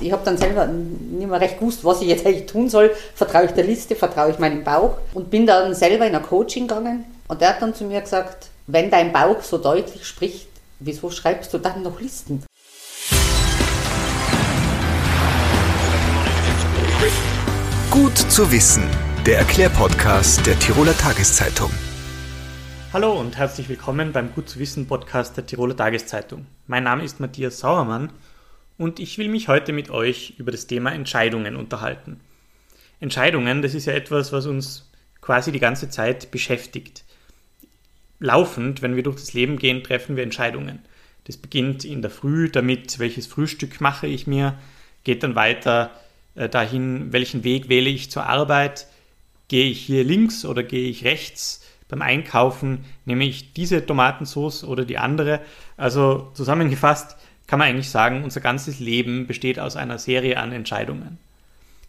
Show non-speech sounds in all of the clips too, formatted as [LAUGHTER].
Ich habe dann selber nicht mehr recht gewusst, was ich jetzt eigentlich tun soll. Vertraue ich der Liste, vertraue ich meinem Bauch und bin dann selber in ein Coaching gegangen und der hat dann zu mir gesagt, wenn dein Bauch so deutlich spricht, wieso schreibst du dann noch Listen? Gut zu wissen, der Erklärpodcast der Tiroler Tageszeitung. Hallo und herzlich willkommen beim Gut zu wissen Podcast der Tiroler Tageszeitung. Mein Name ist Matthias Sauermann und ich will mich heute mit euch über das Thema Entscheidungen unterhalten. Entscheidungen, das ist ja etwas, was uns quasi die ganze Zeit beschäftigt. Laufend, wenn wir durch das Leben gehen, treffen wir Entscheidungen. Das beginnt in der Früh damit, welches Frühstück mache ich mir, geht dann weiter äh, dahin, welchen Weg wähle ich zur Arbeit, gehe ich hier links oder gehe ich rechts, beim Einkaufen nehme ich diese Tomatensauce oder die andere. Also zusammengefasst, kann man eigentlich sagen, unser ganzes Leben besteht aus einer Serie an Entscheidungen.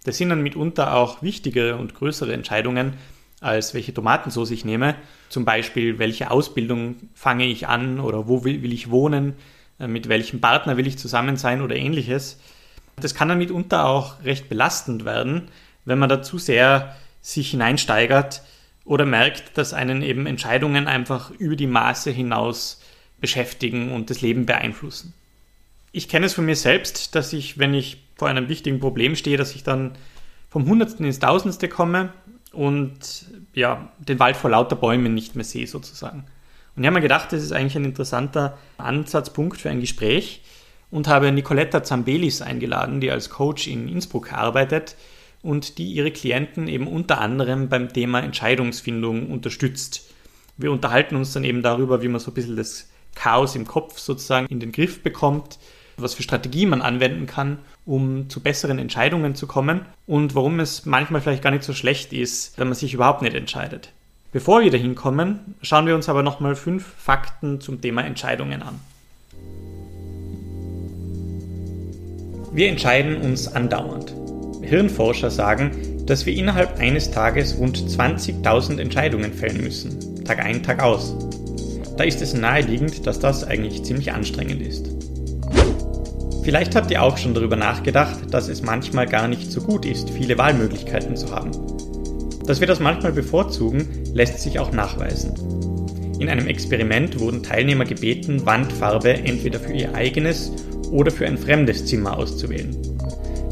Das sind dann mitunter auch wichtigere und größere Entscheidungen, als welche Tomatensauce ich nehme. Zum Beispiel, welche Ausbildung fange ich an oder wo will, will ich wohnen, äh, mit welchem Partner will ich zusammen sein oder ähnliches. Das kann dann mitunter auch recht belastend werden, wenn man da zu sehr sich hineinsteigert oder merkt, dass einen eben Entscheidungen einfach über die Maße hinaus beschäftigen und das Leben beeinflussen ich kenne es von mir selbst, dass ich, wenn ich vor einem wichtigen Problem stehe, dass ich dann vom Hundertsten ins Tausendste komme und ja, den Wald vor lauter Bäumen nicht mehr sehe sozusagen. Und ich habe mir gedacht, das ist eigentlich ein interessanter Ansatzpunkt für ein Gespräch und habe Nicoletta Zambelis eingeladen, die als Coach in Innsbruck arbeitet und die ihre Klienten eben unter anderem beim Thema Entscheidungsfindung unterstützt. Wir unterhalten uns dann eben darüber, wie man so ein bisschen das Chaos im Kopf sozusagen in den Griff bekommt, was für Strategie man anwenden kann, um zu besseren Entscheidungen zu kommen und warum es manchmal vielleicht gar nicht so schlecht ist, wenn man sich überhaupt nicht entscheidet. Bevor wir dahin kommen, schauen wir uns aber nochmal fünf Fakten zum Thema Entscheidungen an. Wir entscheiden uns andauernd. Hirnforscher sagen, dass wir innerhalb eines Tages rund 20.000 Entscheidungen fällen müssen, Tag ein, Tag aus. Da ist es naheliegend, dass das eigentlich ziemlich anstrengend ist. Vielleicht habt ihr auch schon darüber nachgedacht, dass es manchmal gar nicht so gut ist, viele Wahlmöglichkeiten zu haben. Dass wir das manchmal bevorzugen, lässt sich auch nachweisen. In einem Experiment wurden Teilnehmer gebeten, Wandfarbe entweder für ihr eigenes oder für ein fremdes Zimmer auszuwählen.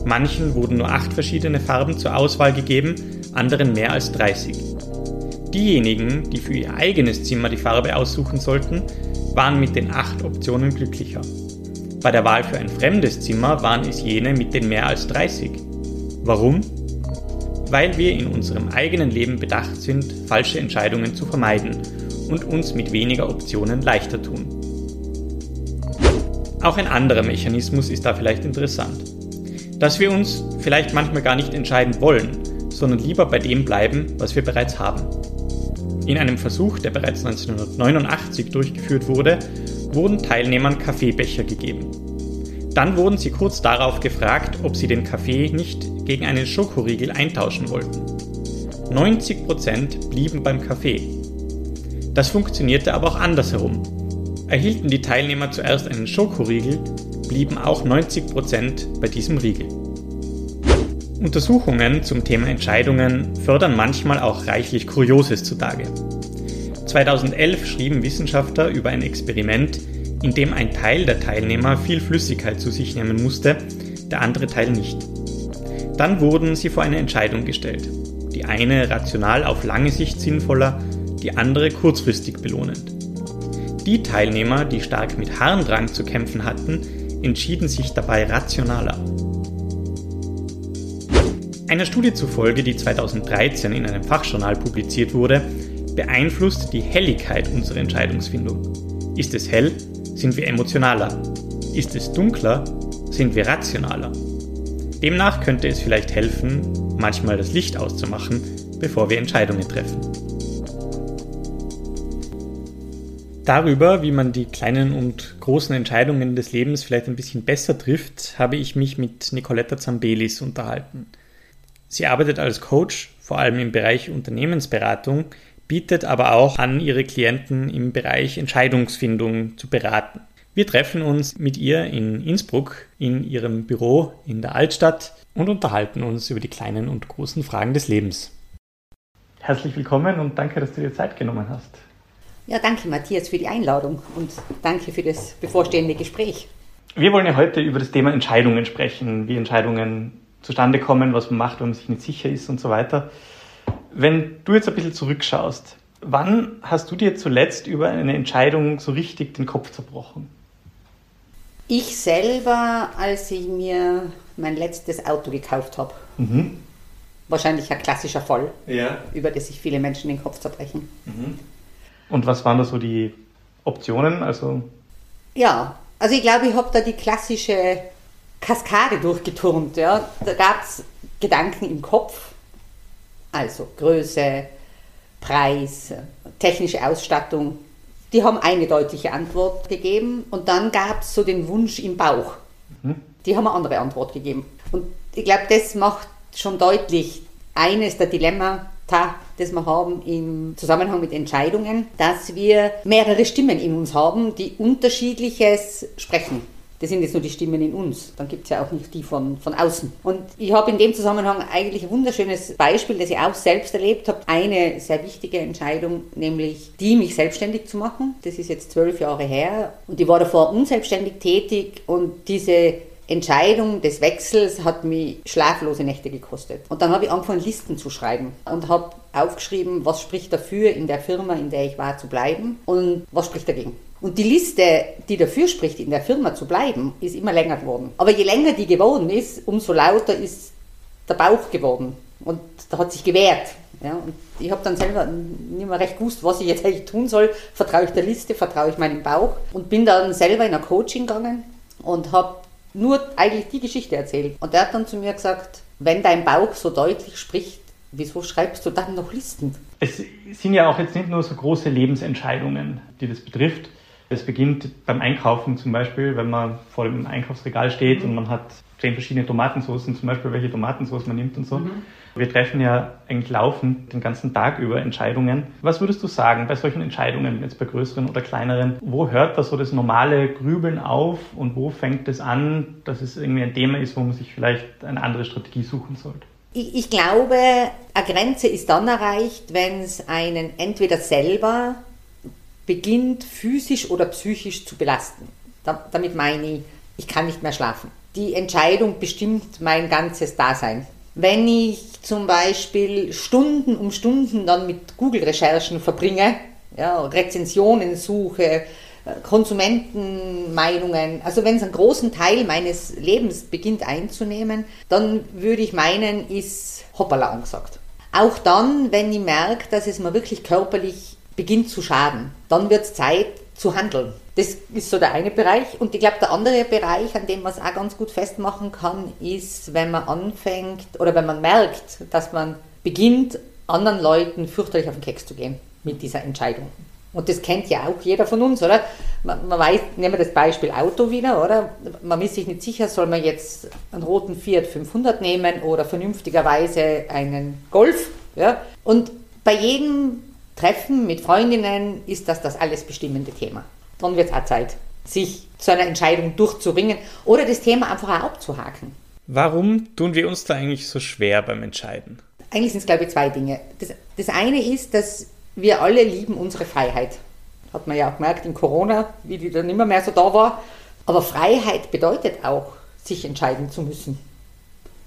Manchen wurden nur acht verschiedene Farben zur Auswahl gegeben, anderen mehr als 30. Diejenigen, die für ihr eigenes Zimmer die Farbe aussuchen sollten, waren mit den acht Optionen glücklicher. Bei der Wahl für ein fremdes Zimmer waren es jene mit den mehr als 30. Warum? Weil wir in unserem eigenen Leben bedacht sind, falsche Entscheidungen zu vermeiden und uns mit weniger Optionen leichter tun. Auch ein anderer Mechanismus ist da vielleicht interessant. Dass wir uns vielleicht manchmal gar nicht entscheiden wollen, sondern lieber bei dem bleiben, was wir bereits haben. In einem Versuch, der bereits 1989 durchgeführt wurde, wurden Teilnehmern Kaffeebecher gegeben. Dann wurden sie kurz darauf gefragt, ob sie den Kaffee nicht gegen einen Schokoriegel eintauschen wollten. 90% blieben beim Kaffee. Das funktionierte aber auch andersherum. Erhielten die Teilnehmer zuerst einen Schokoriegel, blieben auch 90% bei diesem Riegel. Untersuchungen zum Thema Entscheidungen fördern manchmal auch reichlich Kurioses zutage. 2011 schrieben Wissenschaftler über ein Experiment, in dem ein Teil der Teilnehmer viel Flüssigkeit zu sich nehmen musste, der andere Teil nicht. Dann wurden sie vor eine Entscheidung gestellt. Die eine rational auf lange Sicht sinnvoller, die andere kurzfristig belohnend. Die Teilnehmer, die stark mit Harndrang zu kämpfen hatten, entschieden sich dabei rationaler. Einer Studie zufolge, die 2013 in einem Fachjournal publiziert wurde, beeinflusst die Helligkeit unsere Entscheidungsfindung. Ist es hell, sind wir emotionaler. Ist es dunkler, sind wir rationaler. Demnach könnte es vielleicht helfen, manchmal das Licht auszumachen, bevor wir Entscheidungen treffen. Darüber, wie man die kleinen und großen Entscheidungen des Lebens vielleicht ein bisschen besser trifft, habe ich mich mit Nicoletta Zambelis unterhalten. Sie arbeitet als Coach, vor allem im Bereich Unternehmensberatung, bietet aber auch an, ihre Klienten im Bereich Entscheidungsfindung zu beraten. Wir treffen uns mit ihr in Innsbruck in ihrem Büro in der Altstadt und unterhalten uns über die kleinen und großen Fragen des Lebens. Herzlich willkommen und danke, dass du dir Zeit genommen hast. Ja, danke Matthias für die Einladung und danke für das bevorstehende Gespräch. Wir wollen ja heute über das Thema Entscheidungen sprechen, wie Entscheidungen zustande kommen, was man macht, wenn man sich nicht sicher ist und so weiter. Wenn du jetzt ein bisschen zurückschaust, wann hast du dir zuletzt über eine Entscheidung so richtig den Kopf zerbrochen? Ich selber, als ich mir mein letztes Auto gekauft habe. Mhm. Wahrscheinlich ein klassischer Fall, ja. über das sich viele Menschen den Kopf zerbrechen. Mhm. Und was waren da so die Optionen? Also ja, also ich glaube, ich habe da die klassische Kaskade durchgeturnt. Ja. Da gab es Gedanken im Kopf, also Größe, Preis, technische Ausstattung, die haben eine deutliche Antwort gegeben und dann gab es so den Wunsch im Bauch. Mhm. Die haben eine andere Antwort gegeben. Und ich glaube, das macht schon deutlich eines der Dilemmata, das wir haben im Zusammenhang mit Entscheidungen, dass wir mehrere Stimmen in uns haben, die unterschiedliches sprechen. Das sind jetzt nur die Stimmen in uns. Dann gibt es ja auch nicht die von, von außen. Und ich habe in dem Zusammenhang eigentlich ein wunderschönes Beispiel, das ich auch selbst erlebt habe. Eine sehr wichtige Entscheidung, nämlich die, mich selbstständig zu machen. Das ist jetzt zwölf Jahre her. Und ich war davor unselbstständig tätig. Und diese Entscheidung des Wechsels hat mich schlaflose Nächte gekostet. Und dann habe ich angefangen, Listen zu schreiben und habe aufgeschrieben, was spricht dafür, in der Firma, in der ich war, zu bleiben und was spricht dagegen. Und die Liste, die dafür spricht, in der Firma zu bleiben, ist immer länger geworden. Aber je länger die geworden ist, umso lauter ist der Bauch geworden. Und da hat sich gewehrt. Ja, und ich habe dann selber nicht mehr recht gewusst, was ich jetzt eigentlich tun soll. Vertraue ich der Liste, vertraue ich meinem Bauch. Und bin dann selber in ein Coaching gegangen und habe nur eigentlich die Geschichte erzählt. Und der hat dann zu mir gesagt, wenn dein Bauch so deutlich spricht, wieso schreibst du dann noch Listen? Es sind ja auch jetzt nicht nur so große Lebensentscheidungen, die das betrifft. Es beginnt beim Einkaufen zum Beispiel, wenn man vor dem Einkaufsregal steht mhm. und man hat zehn verschiedene Tomatensoßen, zum Beispiel welche Tomatensauce man nimmt und so. Mhm. Wir treffen ja eigentlich laufend den ganzen Tag über Entscheidungen. Was würdest du sagen bei solchen Entscheidungen, jetzt bei größeren oder kleineren? Wo hört da so das normale Grübeln auf und wo fängt es an, dass es irgendwie ein Thema ist, wo man sich vielleicht eine andere Strategie suchen sollte? Ich, ich glaube, eine Grenze ist dann erreicht, wenn es einen entweder selber beginnt physisch oder psychisch zu belasten. Da, damit meine ich, ich kann nicht mehr schlafen. Die Entscheidung bestimmt mein ganzes Dasein. Wenn ich zum Beispiel Stunden um Stunden dann mit Google-Recherchen verbringe, ja, Rezensionen suche, Konsumentenmeinungen, also wenn es einen großen Teil meines Lebens beginnt einzunehmen, dann würde ich meinen, ist hoppala angesagt. Auch dann, wenn ich merke, dass es mir wirklich körperlich beginnt zu schaden. Dann wird es Zeit zu handeln. Das ist so der eine Bereich. Und ich glaube, der andere Bereich, an dem man es auch ganz gut festmachen kann, ist, wenn man anfängt oder wenn man merkt, dass man beginnt, anderen Leuten fürchterlich auf den Keks zu gehen mit dieser Entscheidung. Und das kennt ja auch jeder von uns, oder? Man, man weiß, nehmen wir das Beispiel Auto wieder, oder? Man ist sich nicht sicher, soll man jetzt einen roten Fiat 500 nehmen oder vernünftigerweise einen Golf, ja? Und bei jedem Treffen mit Freundinnen ist das das alles bestimmende Thema. Dann wird es auch Zeit, sich zu einer Entscheidung durchzuringen oder das Thema einfach auch abzuhaken. Warum tun wir uns da eigentlich so schwer beim Entscheiden? Eigentlich sind es, glaube ich, zwei Dinge. Das, das eine ist, dass wir alle lieben unsere Freiheit. Hat man ja auch gemerkt in Corona, wie die dann immer mehr so da war. Aber Freiheit bedeutet auch, sich entscheiden zu müssen.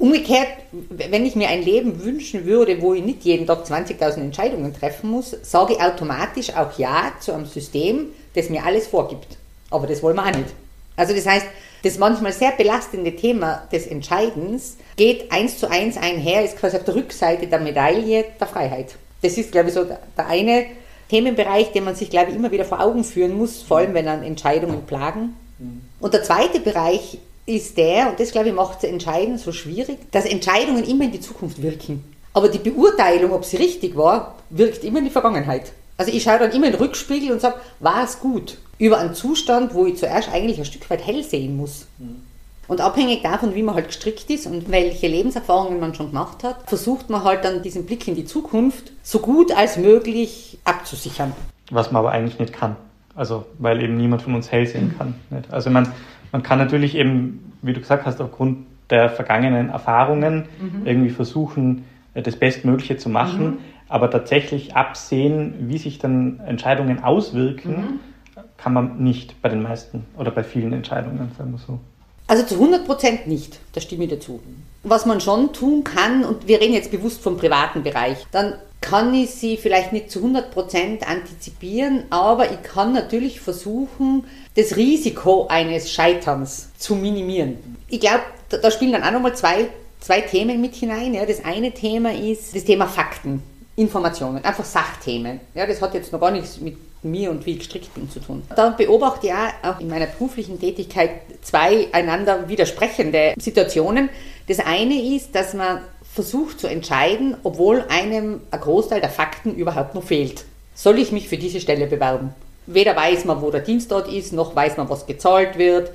Umgekehrt, wenn ich mir ein Leben wünschen würde, wo ich nicht jeden Tag 20.000 Entscheidungen treffen muss, sage ich automatisch auch Ja zu einem System, das mir alles vorgibt. Aber das wollen wir auch nicht. Also das heißt, das manchmal sehr belastende Thema des Entscheidens geht eins zu eins einher, ist quasi auf der Rückseite der Medaille der Freiheit. Das ist, glaube ich, so der eine Themenbereich, den man sich, glaube ich, immer wieder vor Augen führen muss, vor allem wenn an Entscheidungen plagen. Mhm. Und der zweite Bereich ist der, und das glaube ich macht es entscheidend so schwierig, dass Entscheidungen immer in die Zukunft wirken. Aber die Beurteilung, ob sie richtig war, wirkt immer in die Vergangenheit. Also ich schaue dann immer in den Rückspiegel und sage, war es gut? Über einen Zustand, wo ich zuerst eigentlich ein Stück weit hell sehen muss. Mhm. Und abhängig davon, wie man halt gestrickt ist und welche Lebenserfahrungen man schon gemacht hat, versucht man halt dann diesen Blick in die Zukunft so gut als möglich abzusichern. Was man aber eigentlich nicht kann Also, weil eben niemand von uns hell sehen kann. Nicht? Also, man, man kann natürlich eben, wie du gesagt hast, aufgrund der vergangenen Erfahrungen mhm. irgendwie versuchen, das Bestmögliche zu machen, mhm. aber tatsächlich absehen, wie sich dann Entscheidungen auswirken, mhm. kann man nicht bei den meisten oder bei vielen Entscheidungen, sagen wir so. Also zu 100 Prozent nicht, da stimme ich dazu. Was man schon tun kann, und wir reden jetzt bewusst vom privaten Bereich, dann kann ich sie vielleicht nicht zu 100 Prozent antizipieren, aber ich kann natürlich versuchen, das Risiko eines Scheiterns zu minimieren. Ich glaube, da spielen dann auch nochmal zwei zwei Themen mit hinein. Ja. Das eine Thema ist das Thema Fakten, Informationen, einfach Sachthemen. Ja, das hat jetzt noch gar nichts mit mir und wie ich gestrickt bin zu tun. Da beobachte ich auch in meiner beruflichen Tätigkeit zwei einander widersprechende Situationen. Das eine ist, dass man versucht zu entscheiden, obwohl einem ein Großteil der Fakten überhaupt noch fehlt. Soll ich mich für diese Stelle bewerben? Weder weiß man, wo der Dienst dort ist, noch weiß man, was gezahlt wird.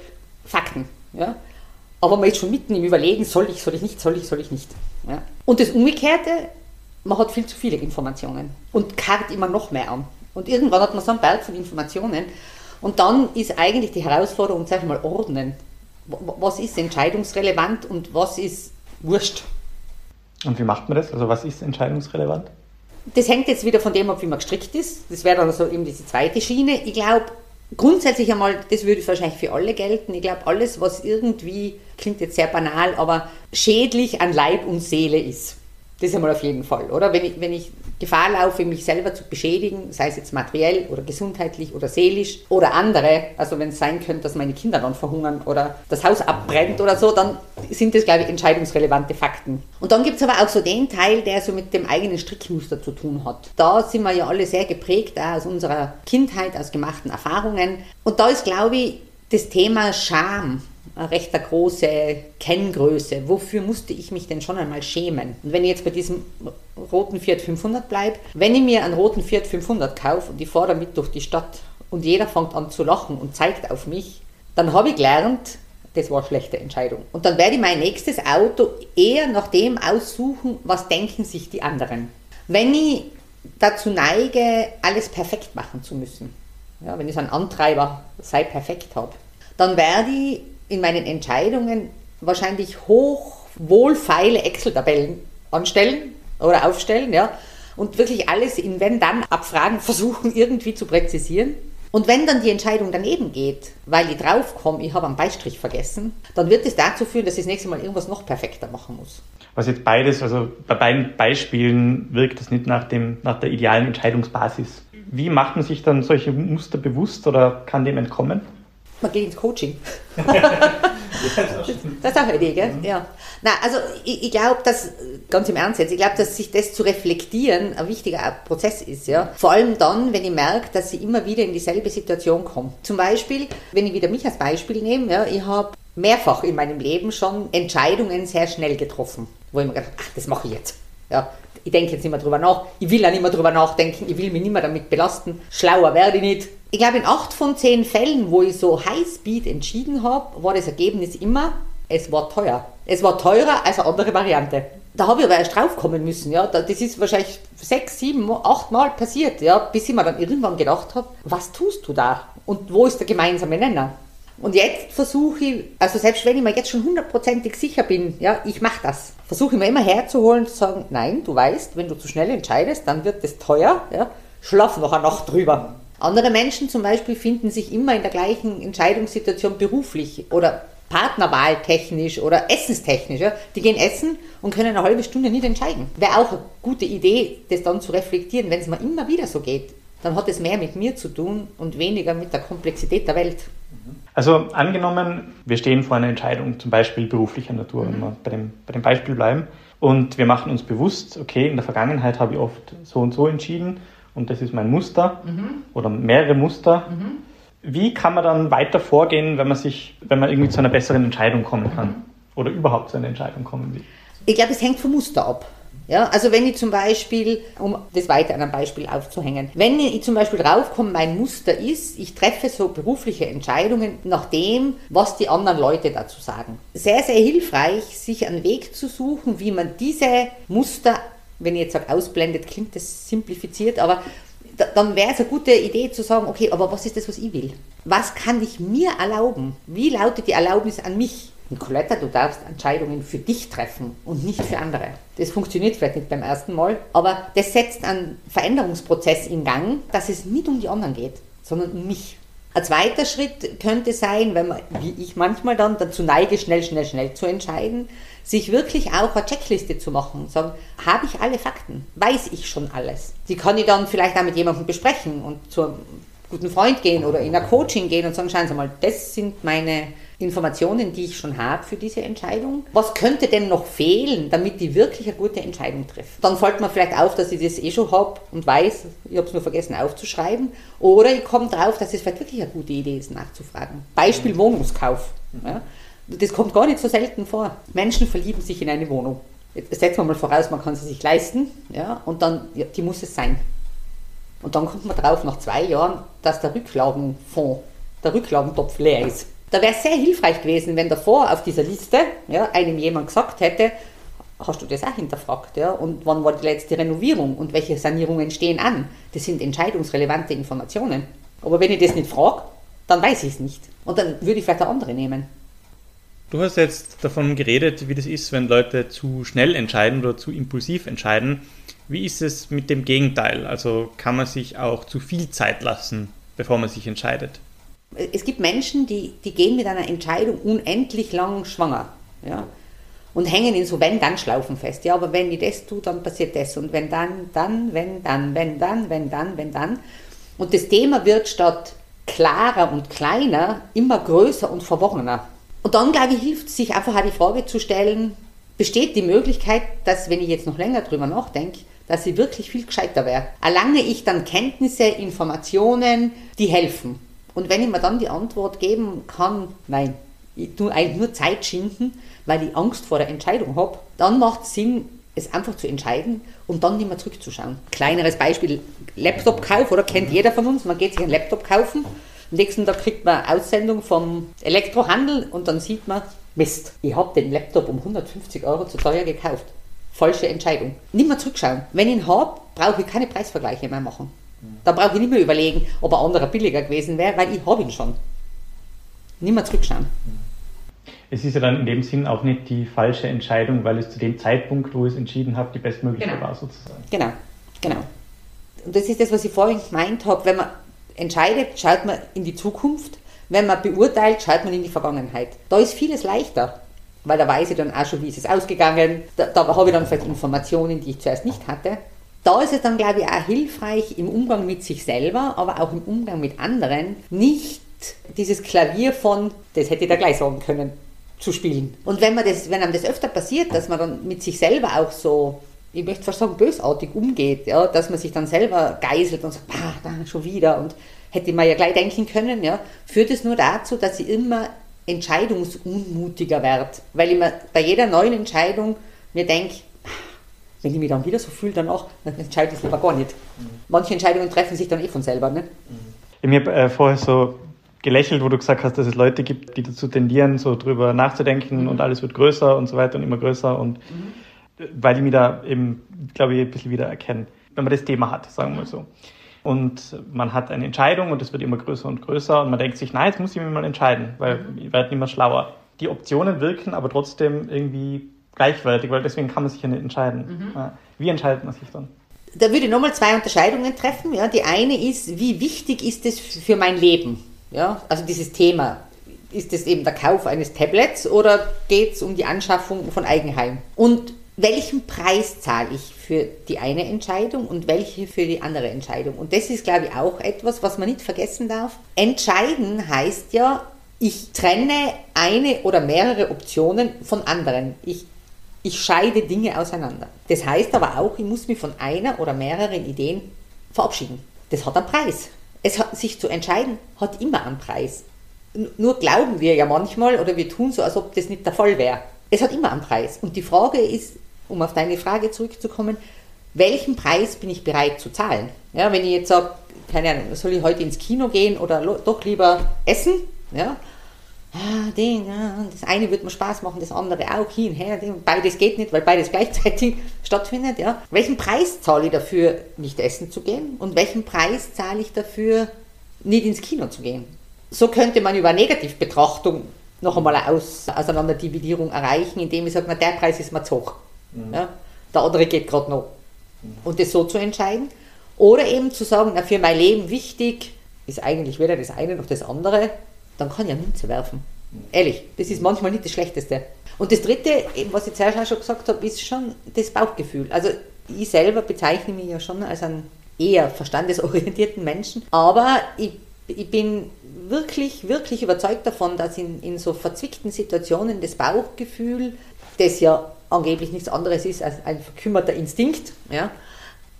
Fakten. Ja? aber man ist schon mitten im Überlegen, soll ich, soll ich nicht, soll ich, soll ich nicht. Ja. Und das Umgekehrte, man hat viel zu viele Informationen und karrt immer noch mehr an. Und irgendwann hat man so einen Berg von Informationen und dann ist eigentlich die Herausforderung, sag ich mal, ordnen. Was ist entscheidungsrelevant und was ist wurscht? Und wie macht man das? Also was ist entscheidungsrelevant? Das hängt jetzt wieder von dem ab, wie man gestrickt ist. Das wäre dann so eben diese zweite Schiene. Ich glaube, grundsätzlich einmal, das würde wahrscheinlich für alle gelten. Ich glaube, alles, was irgendwie, klingt jetzt sehr banal, aber schädlich an Leib und Seele ist. Das ist einmal auf jeden Fall, oder? Wenn ich, wenn ich Gefahr laufe, mich selber zu beschädigen, sei es jetzt materiell oder gesundheitlich oder seelisch oder andere, also wenn es sein könnte, dass meine Kinder dann verhungern oder das Haus abbrennt oder so, dann sind das, glaube ich, entscheidungsrelevante Fakten. Und dann gibt es aber auch so den Teil, der so mit dem eigenen Strickmuster zu tun hat. Da sind wir ja alle sehr geprägt, auch aus unserer Kindheit, aus gemachten Erfahrungen. Und da ist, glaube ich, das Thema Scham recht große Kenngröße. Wofür musste ich mich denn schon einmal schämen? Und wenn ich jetzt bei diesem roten Fiat 500 bleibe, wenn ich mir einen roten Fiat 500 kaufe und ich fahre damit durch die Stadt und jeder fängt an zu lachen und zeigt auf mich, dann habe ich gelernt, das war eine schlechte Entscheidung. Und dann werde ich mein nächstes Auto eher nach dem aussuchen, was denken sich die anderen. Wenn ich dazu neige, alles perfekt machen zu müssen, ja, wenn ich so einen Antreiber sei perfekt habe, dann werde ich in meinen Entscheidungen wahrscheinlich hoch wohlfeile Excel-Tabellen anstellen oder aufstellen, ja, und wirklich alles in Wenn-Dann abfragen, [LAUGHS] versuchen irgendwie zu präzisieren. Und wenn dann die Entscheidung daneben geht, weil ich draufkomme, ich habe einen Beistrich vergessen, dann wird es dazu führen, dass ich das nächste Mal irgendwas noch perfekter machen muss. Was jetzt beides, also bei beiden Beispielen wirkt das nicht nach, dem, nach der idealen Entscheidungsbasis. Wie macht man sich dann solche Muster bewusst oder kann dem entkommen? Man geht ins Coaching. [LAUGHS] das ist auch eine Idee, gell? Mhm. Ja. Na, also ich, ich glaube, dass, ganz im Ernst jetzt, ich glaube, dass sich das zu reflektieren ein wichtiger Prozess ist, ja. Vor allem dann, wenn ich merke, dass ich immer wieder in dieselbe Situation komme. Zum Beispiel, wenn ich wieder mich als Beispiel nehme, ja, ich habe mehrfach in meinem Leben schon Entscheidungen sehr schnell getroffen, wo ich mir gedacht ach, das mache ich jetzt. Ja, ich denke jetzt nicht mehr drüber nach, ich will auch nicht mehr drüber nachdenken, ich will mich nicht mehr damit belasten, schlauer werde ich nicht. Ich glaube, in acht von zehn Fällen, wo ich so Highspeed entschieden habe, war das Ergebnis immer, es war teuer. Es war teurer als eine andere Variante. Da habe ich aber erst draufkommen müssen, ja. Das ist wahrscheinlich sechs, sieben, acht Mal passiert, ja, bis ich mir dann irgendwann gedacht habe, was tust du da? Und wo ist der gemeinsame Nenner? Und jetzt versuche ich, also selbst wenn ich mir jetzt schon hundertprozentig sicher bin, ja, ich mache das, versuche ich mir immer herzuholen zu sagen, nein, du weißt, wenn du zu schnell entscheidest, dann wird das teuer, ja, schlaf noch eine Nacht drüber. Andere Menschen zum Beispiel finden sich immer in der gleichen Entscheidungssituation beruflich oder partnerwahltechnisch oder essenstechnisch. Ja. Die gehen essen und können eine halbe Stunde nicht entscheiden. Wäre auch eine gute Idee, das dann zu reflektieren, wenn es mir immer wieder so geht. Dann hat es mehr mit mir zu tun und weniger mit der Komplexität der Welt. Also angenommen, wir stehen vor einer Entscheidung, zum Beispiel beruflicher Natur, wenn wir bei dem, bei dem Beispiel bleiben, und wir machen uns bewusst, okay, in der Vergangenheit habe ich oft so und so entschieden und das ist mein Muster mhm. oder mehrere Muster. Mhm. Wie kann man dann weiter vorgehen, wenn man sich, wenn man irgendwie zu einer besseren Entscheidung kommen kann mhm. oder überhaupt zu einer Entscheidung kommen will? Ich glaube, es hängt vom Muster ab. Ja, also wenn ich zum Beispiel, um das weiter an einem Beispiel aufzuhängen, wenn ich zum Beispiel draufkomme, mein Muster ist, ich treffe so berufliche Entscheidungen nach dem, was die anderen Leute dazu sagen. Sehr, sehr hilfreich, sich einen Weg zu suchen, wie man diese Muster, wenn ich jetzt sage ausblendet, klingt das simplifiziert, aber dann wäre es eine gute Idee zu sagen, okay, aber was ist das, was ich will? Was kann ich mir erlauben? Wie lautet die Erlaubnis an mich? Nicoletta, du darfst Entscheidungen für dich treffen und nicht für andere. Das funktioniert vielleicht nicht beim ersten Mal, aber das setzt einen Veränderungsprozess in Gang, dass es nicht um die anderen geht, sondern um mich. Ein zweiter Schritt könnte sein, wenn man, wie ich manchmal dann dazu neige, schnell, schnell, schnell zu entscheiden, sich wirklich auch eine Checkliste zu machen sagen, habe ich alle Fakten? Weiß ich schon alles? Die kann ich dann vielleicht auch mit jemandem besprechen und zu einem guten Freund gehen oder in ein Coaching gehen und sagen, schauen Sie mal, das sind meine Informationen, die ich schon habe für diese Entscheidung. Was könnte denn noch fehlen, damit ich wirklich eine gute Entscheidung treffe? Dann fällt mir vielleicht auf, dass ich das eh schon habe und weiß, ich habe es nur vergessen aufzuschreiben. Oder ich komme drauf, dass es vielleicht wirklich eine gute Idee ist, nachzufragen. Beispiel Wohnungskauf. Ja? Das kommt gar nicht so selten vor. Menschen verlieben sich in eine Wohnung. Jetzt setzen wir mal voraus, man kann sie sich leisten, ja, und dann, ja, die muss es sein. Und dann kommt man drauf, nach zwei Jahren, dass der Rücklagenfonds, der Rücklagentopf leer ist. Da wäre es sehr hilfreich gewesen, wenn davor auf dieser Liste ja, einem jemand gesagt hätte, hast du das auch hinterfragt? Ja? Und wann war die letzte Renovierung und welche Sanierungen stehen an? Das sind entscheidungsrelevante Informationen. Aber wenn ich das nicht frage, dann weiß ich es nicht. Und dann würde ich vielleicht eine andere nehmen. Du hast jetzt davon geredet, wie das ist, wenn Leute zu schnell entscheiden oder zu impulsiv entscheiden. Wie ist es mit dem Gegenteil? Also kann man sich auch zu viel Zeit lassen, bevor man sich entscheidet? Es gibt Menschen, die, die gehen mit einer Entscheidung unendlich lang schwanger. Ja? Und hängen in so Wenn-Dann-Schlaufen fest. Ja, aber wenn ich das tue, dann passiert das. Und wenn dann, dann, wenn dann, wenn dann, wenn dann, wenn dann. Und das Thema wird statt klarer und kleiner immer größer und verworrener. Und dann, glaube ich, hilft es sich einfach auch die Frage zu stellen, besteht die Möglichkeit, dass, wenn ich jetzt noch länger drüber nachdenke, dass ich wirklich viel gescheiter wäre. Erlange ich dann Kenntnisse, Informationen, die helfen. Und wenn ich mir dann die Antwort geben kann, nein, ich tue eigentlich nur Zeit schinden, weil ich Angst vor der Entscheidung habe, dann macht es Sinn, es einfach zu entscheiden und dann nicht mehr zurückzuschauen. Kleineres Beispiel, Laptop-Kauf, oder kennt jeder von uns, man geht sich einen Laptop kaufen, am nächsten Tag kriegt man eine Aussendung vom Elektrohandel und dann sieht man, Mist, ich habe den Laptop um 150 Euro zu teuer gekauft. Falsche Entscheidung. Nicht mehr zurückschauen. Wenn ich ihn habe, brauche ich keine Preisvergleiche mehr machen. Da brauche ich nicht mehr überlegen, ob ein anderer billiger gewesen wäre, weil ich habe ihn schon. Nicht mehr zurückschauen. Es ist ja dann in dem Sinn auch nicht die falsche Entscheidung, weil es zu dem Zeitpunkt, wo ich es entschieden habe, die bestmögliche genau. war sozusagen. Genau, genau. Und das ist das, was ich vorhin gemeint habe. Wenn man entscheidet, schaut man in die Zukunft. Wenn man beurteilt, schaut man in die Vergangenheit. Da ist vieles leichter, weil da weiß ich dann auch schon, wie ist es ausgegangen. Da, da habe ich dann vielleicht Informationen, die ich zuerst nicht hatte da ist es dann, glaube ich, auch hilfreich im Umgang mit sich selber, aber auch im Umgang mit anderen, nicht dieses Klavier von, das hätte ich da gleich sagen können, zu spielen. Und wenn, man das, wenn einem das öfter passiert, dass man dann mit sich selber auch so, ich möchte fast sagen, bösartig umgeht, ja, dass man sich dann selber geißelt und sagt, ah, da schon wieder und hätte man ja gleich denken können, ja, führt es nur dazu, dass ich immer entscheidungsunmutiger werde, weil ich mir bei jeder neuen Entscheidung mir denke, wenn ich mich dann wieder so fühle, danach, dann entscheide ich es lieber gar nicht. Mhm. Manche Entscheidungen treffen sich dann eh von selber. Ne? Mhm. Ich habe äh, vorher so gelächelt, wo du gesagt hast, dass es Leute gibt, die dazu tendieren, so drüber nachzudenken mhm. und alles wird größer und so weiter und immer größer und mhm. weil ich mich da eben, glaube ich, ein bisschen wieder erkenne, wenn man das Thema hat, sagen wir mal so. Und man hat eine Entscheidung und es wird immer größer und größer und man denkt sich, nein, jetzt muss ich mich mal entscheiden, weil mhm. ich werde immer schlauer. Die Optionen wirken aber trotzdem irgendwie gleichwertig, weil deswegen kann man sich ja nicht entscheiden. Mhm. Wie entscheidet man sich dann? Da würde ich nochmal zwei Unterscheidungen treffen. Ja. Die eine ist, wie wichtig ist es für mein Leben? Ja. Also dieses Thema. Ist es eben der Kauf eines Tablets oder geht es um die Anschaffung von Eigenheim? Und welchen Preis zahle ich für die eine Entscheidung und welche für die andere Entscheidung? Und das ist, glaube ich, auch etwas, was man nicht vergessen darf. Entscheiden heißt ja, ich trenne eine oder mehrere Optionen von anderen. Ich ich scheide Dinge auseinander. Das heißt aber auch, ich muss mich von einer oder mehreren Ideen verabschieden. Das hat einen Preis. Es hat, sich zu entscheiden hat immer einen Preis. Nur glauben wir ja manchmal oder wir tun so, als ob das nicht der Fall wäre. Es hat immer einen Preis. Und die Frage ist, um auf deine Frage zurückzukommen, welchen Preis bin ich bereit zu zahlen? Ja, wenn ich jetzt sage, keine Ahnung, soll ich heute ins Kino gehen oder doch lieber essen? Ja, ah, den, ja, das eine wird mir Spaß machen, das andere auch hin, her, den, beides geht nicht, weil beides gleichzeitig [LAUGHS] stattfindet, ja. Welchen Preis zahle ich dafür, nicht essen zu gehen und welchen Preis zahle ich dafür, nicht ins Kino zu gehen? So könnte man über Negativbetrachtung noch einmal eine Aus Auseinanderdividierung erreichen, indem ich sage, na, der Preis ist mir zu hoch. Mhm. Ja, der andere geht gerade noch. Und das so zu entscheiden. Oder eben zu sagen, na, für mein Leben wichtig ist eigentlich weder das eine noch das andere, dann kann ich Münze werfen. Ehrlich, das ist manchmal nicht das Schlechteste. Und das Dritte, was ich zuerst auch schon gesagt habe, ist schon das Bauchgefühl. Also ich selber bezeichne mich ja schon als einen eher verstandesorientierten Menschen, aber ich, ich bin wirklich, wirklich überzeugt davon, dass in, in so verzwickten Situationen das Bauchgefühl, das ja angeblich nichts anderes ist als ein verkümmerter Instinkt, ja,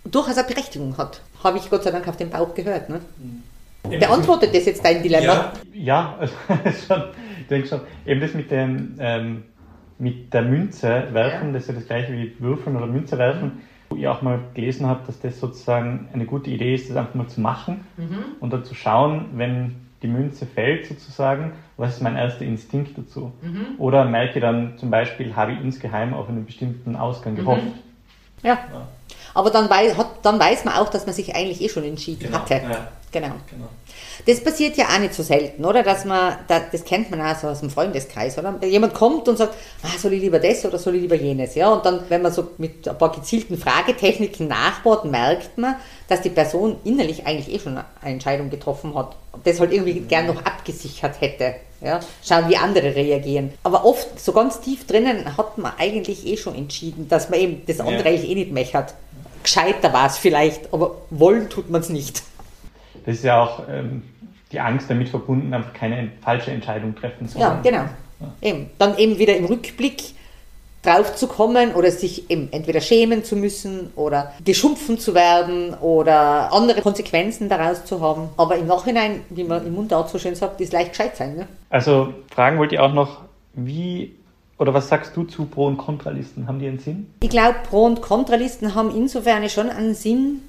durchaus eine Berechtigung hat. Habe ich Gott sei Dank auf den Bauch gehört. Ne? Mhm. Beantwortet das jetzt dein Dilemma? Ja, ja [LAUGHS] also, schon, ich denke schon. Eben das mit, dem, ähm, mit der Münze werfen, ja. das ist ja das gleiche wie Würfeln oder Münze werfen, wo ich auch mal gelesen habe, dass das sozusagen eine gute Idee ist, das einfach mal zu machen mhm. und dann zu schauen, wenn die Münze fällt sozusagen, was ist mein erster Instinkt dazu? Mhm. Oder merke dann zum Beispiel, habe ich insgeheim auf einen bestimmten Ausgang mhm. gehofft. Ja. ja. Aber dann weiß, hat, dann weiß man auch, dass man sich eigentlich eh schon entschieden genau. hatte. Ja. Genau. genau. Das passiert ja auch nicht so selten, oder? Dass man, das kennt man auch so aus dem Freundeskreis, oder? Jemand kommt und sagt, ah, soll ich lieber das oder soll ich lieber jenes, ja? Und dann, wenn man so mit ein paar gezielten Fragetechniken nachbaut, merkt man, dass die Person innerlich eigentlich eh schon eine Entscheidung getroffen hat. Das halt irgendwie mhm. gern noch abgesichert hätte. Ja? Schauen, wie andere reagieren. Aber oft, so ganz tief drinnen, hat man eigentlich eh schon entschieden, dass man eben das andere ja. eigentlich eh nicht mechert. Gescheiter war es vielleicht, aber wollen tut man es nicht. Das ist ja auch ähm, die Angst damit verbunden, einfach keine falsche Entscheidung treffen zu können. Ja, genau. Ja. Eben. Dann eben wieder im Rückblick drauf zu kommen oder sich eben entweder schämen zu müssen oder geschumpfen zu werden oder andere Konsequenzen daraus zu haben. Aber im Nachhinein, wie man im Mundart so schön sagt, ist leicht gescheit sein. Ne? Also fragen wollte ich auch noch, wie oder was sagst du zu Pro- und Kontralisten? Haben die einen Sinn? Ich glaube, Pro- und Kontralisten haben insofern schon einen Sinn,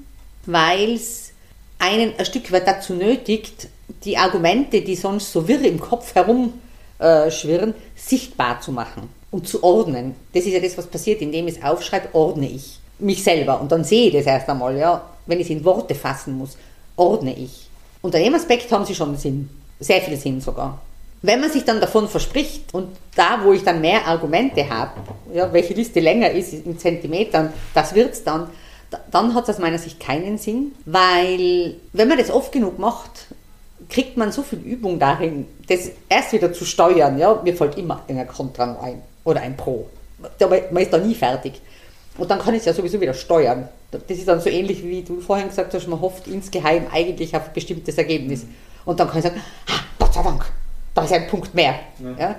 weil es einen ein Stück weit dazu nötigt, die Argumente, die sonst so wirr im Kopf herumschwirren, äh, sichtbar zu machen und zu ordnen. Das ist ja das, was passiert, indem ich es aufschreibe, ordne ich mich selber und dann sehe ich das erst einmal, ja, wenn ich es in Worte fassen muss, ordne ich. Unter dem Aspekt haben sie schon Sinn, sehr viel Sinn sogar. Wenn man sich dann davon verspricht und da, wo ich dann mehr Argumente habe, ja, welche Liste länger ist in Zentimetern, das wird es dann, dann hat es aus meiner Sicht keinen Sinn, weil wenn man das oft genug macht, kriegt man so viel Übung darin, das erst wieder zu steuern. Ja, mir fällt immer ein Kontra ein oder ein Pro. Man ist da nie fertig. Und dann kann ich es ja sowieso wieder steuern. Das ist dann so ähnlich wie du vorhin gesagt hast, man hofft insgeheim eigentlich auf ein bestimmtes Ergebnis. Und dann kann ich sagen, ah, Gott sei Dank, da ist ein Punkt mehr. Ja. ja.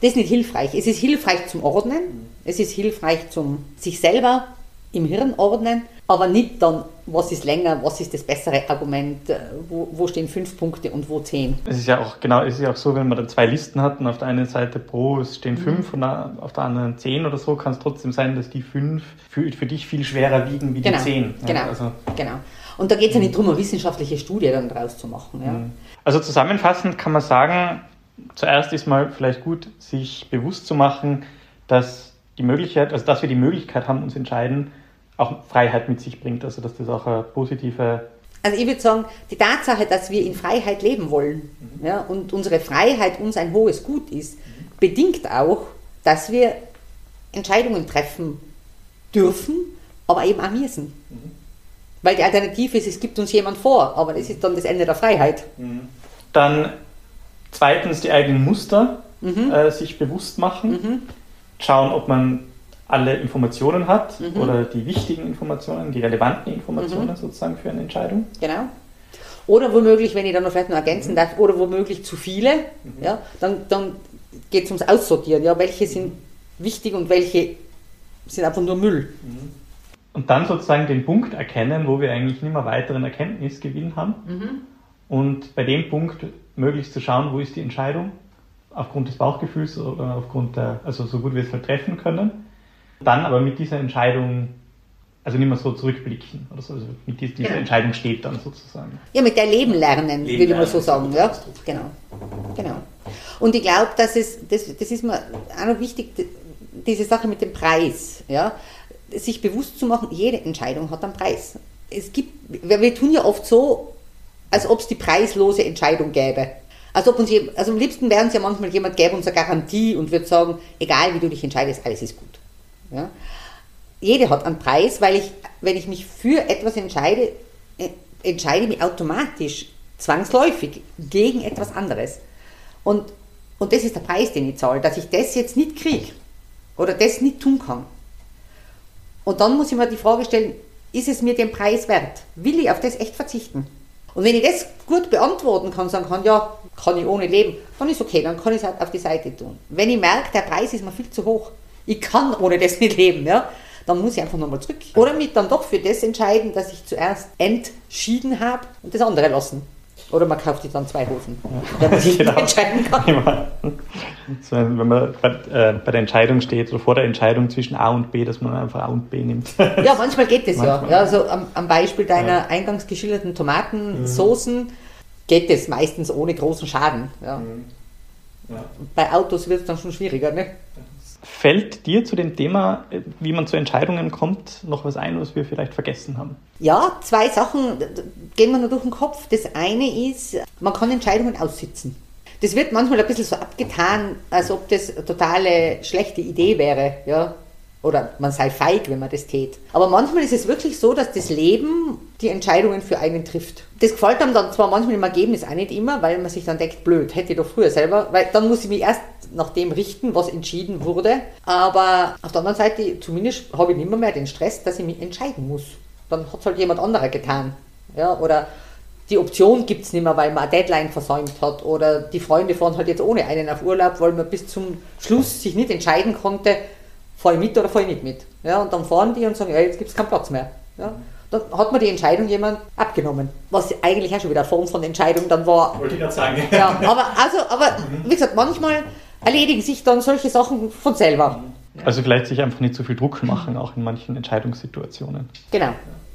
Das ist nicht hilfreich. Es ist hilfreich zum Ordnen, mhm. es ist hilfreich zum sich selber im Hirn ordnen, aber nicht dann, was ist länger, was ist das bessere Argument, äh, wo, wo stehen fünf Punkte und wo zehn. Es ist ja auch genau, es ist ja auch so, wenn man da zwei Listen hat und auf der einen Seite pro es stehen mhm. fünf und auf der anderen zehn oder so, kann es trotzdem sein, dass die fünf für, für dich viel schwerer wiegen wie genau. die zehn. Genau, also, genau. Und da geht es ja nicht darum, eine wissenschaftliche Studie dann draus zu machen. Ja. Mhm. Also zusammenfassend kann man sagen, zuerst ist mal vielleicht gut, sich bewusst zu machen, dass die Möglichkeit, also dass wir die Möglichkeit haben, uns entscheiden, auch Freiheit mit sich bringt, also dass das auch eine positive also ich würde sagen, die Tatsache, dass wir in Freiheit leben wollen mhm. ja, und unsere Freiheit uns ein hohes Gut ist, bedingt auch, dass wir Entscheidungen treffen dürfen, aber eben auch müssen. Mhm. Weil die Alternative ist, es gibt uns jemand vor, aber das ist dann das Ende der Freiheit. Mhm. Dann zweitens die eigenen Muster mhm. äh, sich bewusst machen, mhm. schauen, ob man alle Informationen hat mhm. oder die wichtigen Informationen, die relevanten Informationen mhm. sozusagen für eine Entscheidung. Genau. Oder womöglich, wenn ich dann noch vielleicht noch ergänzen mhm. darf, oder womöglich zu viele, mhm. ja, dann, dann geht es ums Aussortieren. Ja, welche sind wichtig und welche sind einfach nur Müll. Und dann sozusagen den Punkt erkennen, wo wir eigentlich nicht mehr weiteren Erkenntnisgewinn haben. Und bei dem Punkt möglichst zu schauen, wo ist die Entscheidung, aufgrund des Bauchgefühls oder aufgrund der, also so gut wir es halt treffen können dann aber mit dieser Entscheidung, also nicht mehr so zurückblicken oder so, also mit dieser, genau. Entscheidung steht dann sozusagen. Ja, mit der Leben lernen, Leben würde ich mal so sagen, ja. Genau. genau. Und ich glaube, dass es, das, das ist mir auch noch wichtig, diese Sache mit dem Preis, ja, sich bewusst zu machen, jede Entscheidung hat einen Preis. Es gibt, wir tun ja oft so, als ob es die preislose Entscheidung gäbe. Als ob uns, also am liebsten wären es ja manchmal jemand gäbe uns eine Garantie und würde sagen, egal wie du dich entscheidest, alles ist gut. Ja? Jede hat einen Preis, weil ich, wenn ich mich für etwas entscheide, äh, entscheide ich mich automatisch, zwangsläufig, gegen etwas anderes. Und, und das ist der Preis, den ich zahle, dass ich das jetzt nicht kriege oder das nicht tun kann. Und dann muss ich mir die Frage stellen, ist es mir den Preis wert? Will ich auf das echt verzichten? Und wenn ich das gut beantworten kann, sagen kann, ja, kann ich ohne leben, dann ist okay, dann kann ich es halt auf die Seite tun. Wenn ich merke, der Preis ist mir viel zu hoch, ich kann ohne das nicht leben, ja, dann muss ich einfach nochmal zurück. Oder mich dann doch für das entscheiden, dass ich zuerst entschieden habe und das andere lassen. Oder man kauft sich dann zwei Hosen, ja. damit ich [LAUGHS] genau. entscheiden kann. So, wenn man bei, äh, bei, der Entscheidung steht oder vor der Entscheidung zwischen A und B, dass man einfach A und B nimmt. [LAUGHS] Ja, manchmal geht das manchmal. ja. ja also am, am Beispiel deiner ja. eingangs geschilderten Tomatensoßen mhm. geht das meistens ohne großen Schaden. Ja. Mhm. Bei Autos wird es dann schon schwieriger. Ne? Fällt dir zu dem Thema, äh, wie man zu Entscheidungen kommt, noch was ein, was wir vielleicht vergessen haben? Ja, zwei Sachen gehen mir nur durch den Kopf. Das eine ist, man kann Entscheidungen aussitzen. Das wird manchmal ein bisschen so abgetan, als ob das eine totale schlechte Idee wäre. Ja? Oder man sei feig, wenn man das tät. Aber manchmal ist es wirklich so, dass das Leben die Entscheidungen für einen trifft. Das gefällt einem dann zwar manchmal im Ergebnis auch nicht immer, weil man sich dann denkt, blöd, hätte ich doch früher selber, weil dann muss ich mich erst nach dem richten, was entschieden wurde. Aber auf der anderen Seite, zumindest habe ich nicht mehr, den Stress, dass ich mich entscheiden muss. Dann hat es halt jemand anderer getan. Ja, oder die Option gibt es nicht mehr, weil man eine Deadline versäumt hat. Oder die Freunde fahren halt jetzt ohne einen auf Urlaub, weil man bis zum Schluss sich nicht entscheiden konnte, fahre ich mit oder fahre ich nicht mit. Ja, und dann fahren die und sagen, ja, jetzt gibt es keinen Platz mehr. Ja, dann hat man die Entscheidung jemand abgenommen. Was eigentlich auch schon wieder eine Form von Entscheidung dann war. Wollte ich gerade sagen. [LAUGHS] Ja, aber, also, aber wie gesagt, manchmal erledigen sich dann solche Sachen von selber. Also vielleicht sich einfach nicht so viel Druck machen, auch in manchen Entscheidungssituationen. Genau,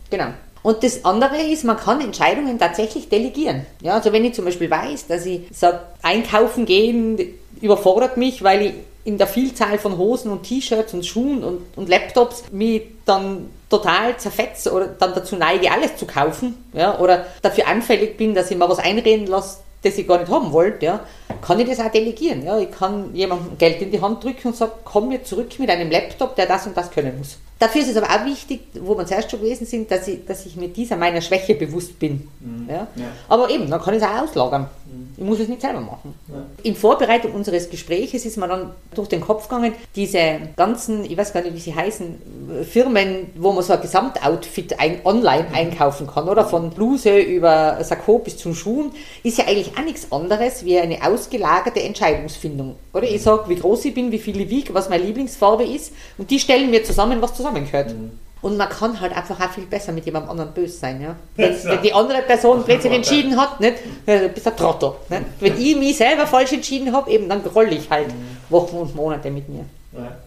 genau. Und das andere ist, man kann Entscheidungen tatsächlich delegieren. Ja, also wenn ich zum Beispiel weiß, dass ich sage, einkaufen gehen überfordert mich, weil ich in der Vielzahl von Hosen und T-Shirts und Schuhen und, und Laptops mich dann total zerfetze oder dann dazu neige, alles zu kaufen, ja, oder dafür anfällig bin, dass ich mir was einreden lasse, das ich gar nicht haben wollte, ja, kann ich das auch delegieren. Ja. Ich kann jemandem Geld in die Hand drücken und sagen, komm mir zurück mit einem Laptop, der das und das können muss. Dafür ist es aber auch wichtig, wo wir zuerst schon gewesen sind, dass ich, dass ich mit dieser meiner Schwäche bewusst bin. Mhm. Ja? ja? Aber eben, dann kann ich es auch auslagern. Mhm. Ich muss es nicht selber machen. Ja. In Vorbereitung unseres Gespräches ist mir dann durch den Kopf gegangen, diese ganzen, ich weiß gar nicht, wie sie heißen, Firmen, wo man so ein Gesamtoutfit ein, online mhm. einkaufen kann, oder? Von Bluse über Sakko bis zum Schuhen, ist ja eigentlich auch nichts anderes wie eine ausgelagerte Entscheidungsfindung. Oder? Ich sage, wie groß ich bin, wie viel ich wiege, was meine Lieblingsfarbe ist und die stellen mir zusammen, was zusammengehört. Mhm. Und man kann halt einfach auch viel besser mit jemandem anderen böse sein. Ja? [LAUGHS] Wenn, wenn die andere Person plötzlich entschieden hat, nicht, du bist ein Trottel. Nicht? Wenn ich mich selber falsch entschieden habe, eben dann groll ich halt mhm. Wochen und Monate mit mir.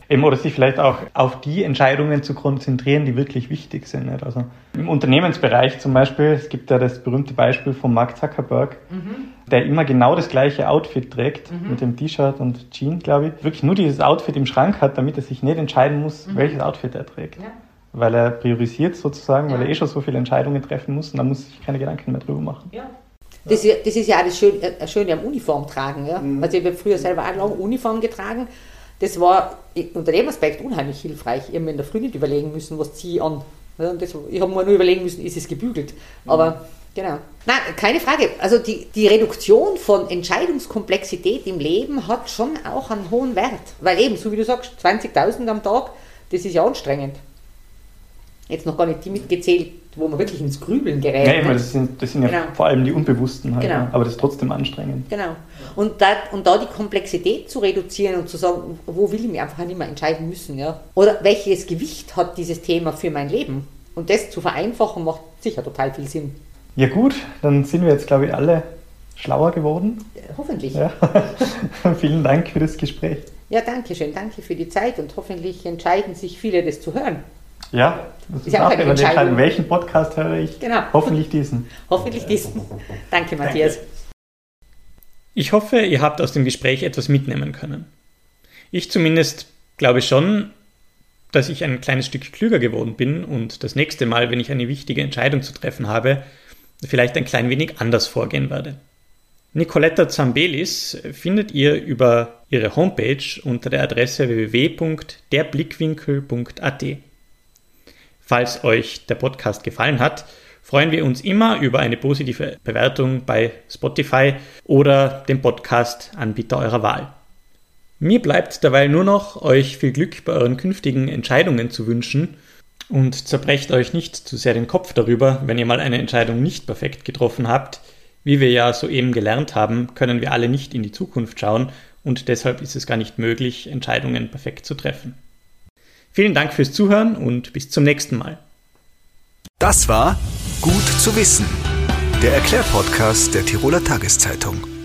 Eben, oder sich vielleicht auch auf die Entscheidungen zu konzentrieren, die wirklich wichtig sind. Nicht? Also im Unternehmensbereich zum Beispiel, es gibt ja das berühmte Beispiel von Mark Zuckerberg, mhm. Der immer genau das gleiche Outfit trägt, mhm. mit dem T-Shirt und Jeans, glaube ich. Wirklich nur dieses Outfit im Schrank hat, damit er sich nicht entscheiden muss, mhm. welches Outfit er trägt. Ja. Weil er priorisiert sozusagen, ja. weil er eh schon so viele Entscheidungen treffen muss und dann muss sich keine Gedanken mehr drüber machen. Ja. Das, das, ist ja auch das Schöne, das Schöne am Uniform tragen. Ja? Mhm. Also ich habe früher selber auch lange Uniform getragen das war unter dem Aspekt unheimlich hilfreich. Ich habe mir in der Früh nicht überlegen müssen, was ziehe ich an. Ja, das, ich habe mir nur überlegen müssen, ist es gebügelt. Mhm. Aber genau. Nein, keine Frage. Also die, die Reduktion von Entscheidungskomplexität im Leben hat schon auch einen hohen Wert. Weil eben, so wie du sagst, 20.000 am Tag, das ist ja anstrengend. Jetzt noch gar nicht die mitgezählt, wo man wirklich ins Grübeln gerät. Ja, meine, das sind, das sind ja genau. vor allem die Unbewussten halt, genau. aber das ist trotzdem anstrengend. Genau. Und da, und da die Komplexität zu reduzieren und zu sagen, wo will ich mich einfach nicht mehr entscheiden müssen, ja? Oder welches Gewicht hat dieses Thema für mein Leben? Und das zu vereinfachen macht sicher total viel Sinn. Ja gut, dann sind wir jetzt, glaube ich, alle schlauer geworden. hoffentlich. Ja. [LAUGHS] Vielen Dank für das Gespräch. Ja, danke schön. Danke für die Zeit und hoffentlich entscheiden sich viele, das zu hören. Ja, das ist, ist auch eine Entscheidung. Welchen Podcast höre ich? Genau. Hoffentlich diesen. Hoffentlich diesen. Danke, Matthias. Danke. Ich hoffe, ihr habt aus dem Gespräch etwas mitnehmen können. Ich zumindest glaube schon, dass ich ein kleines Stück klüger geworden bin und das nächste Mal, wenn ich eine wichtige Entscheidung zu treffen habe, vielleicht ein klein wenig anders vorgehen werde. Nicoletta Zambelis findet ihr über ihre Homepage unter der Adresse www.derblickwinkel.at. Falls euch der Podcast gefallen hat, freuen wir uns immer über eine positive Bewertung bei Spotify oder dem Podcast-Anbieter eurer Wahl. Mir bleibt dabei nur noch, euch viel Glück bei euren künftigen Entscheidungen zu wünschen und zerbrecht euch nicht zu sehr den Kopf darüber, wenn ihr mal eine Entscheidung nicht perfekt getroffen habt. Wie wir ja soeben gelernt haben, können wir alle nicht in die Zukunft schauen und deshalb ist es gar nicht möglich, Entscheidungen perfekt zu treffen. Vielen Dank fürs Zuhören und bis zum nächsten Mal. Das war Gut zu wissen, der Erklärpodcast der Tiroler Tageszeitung.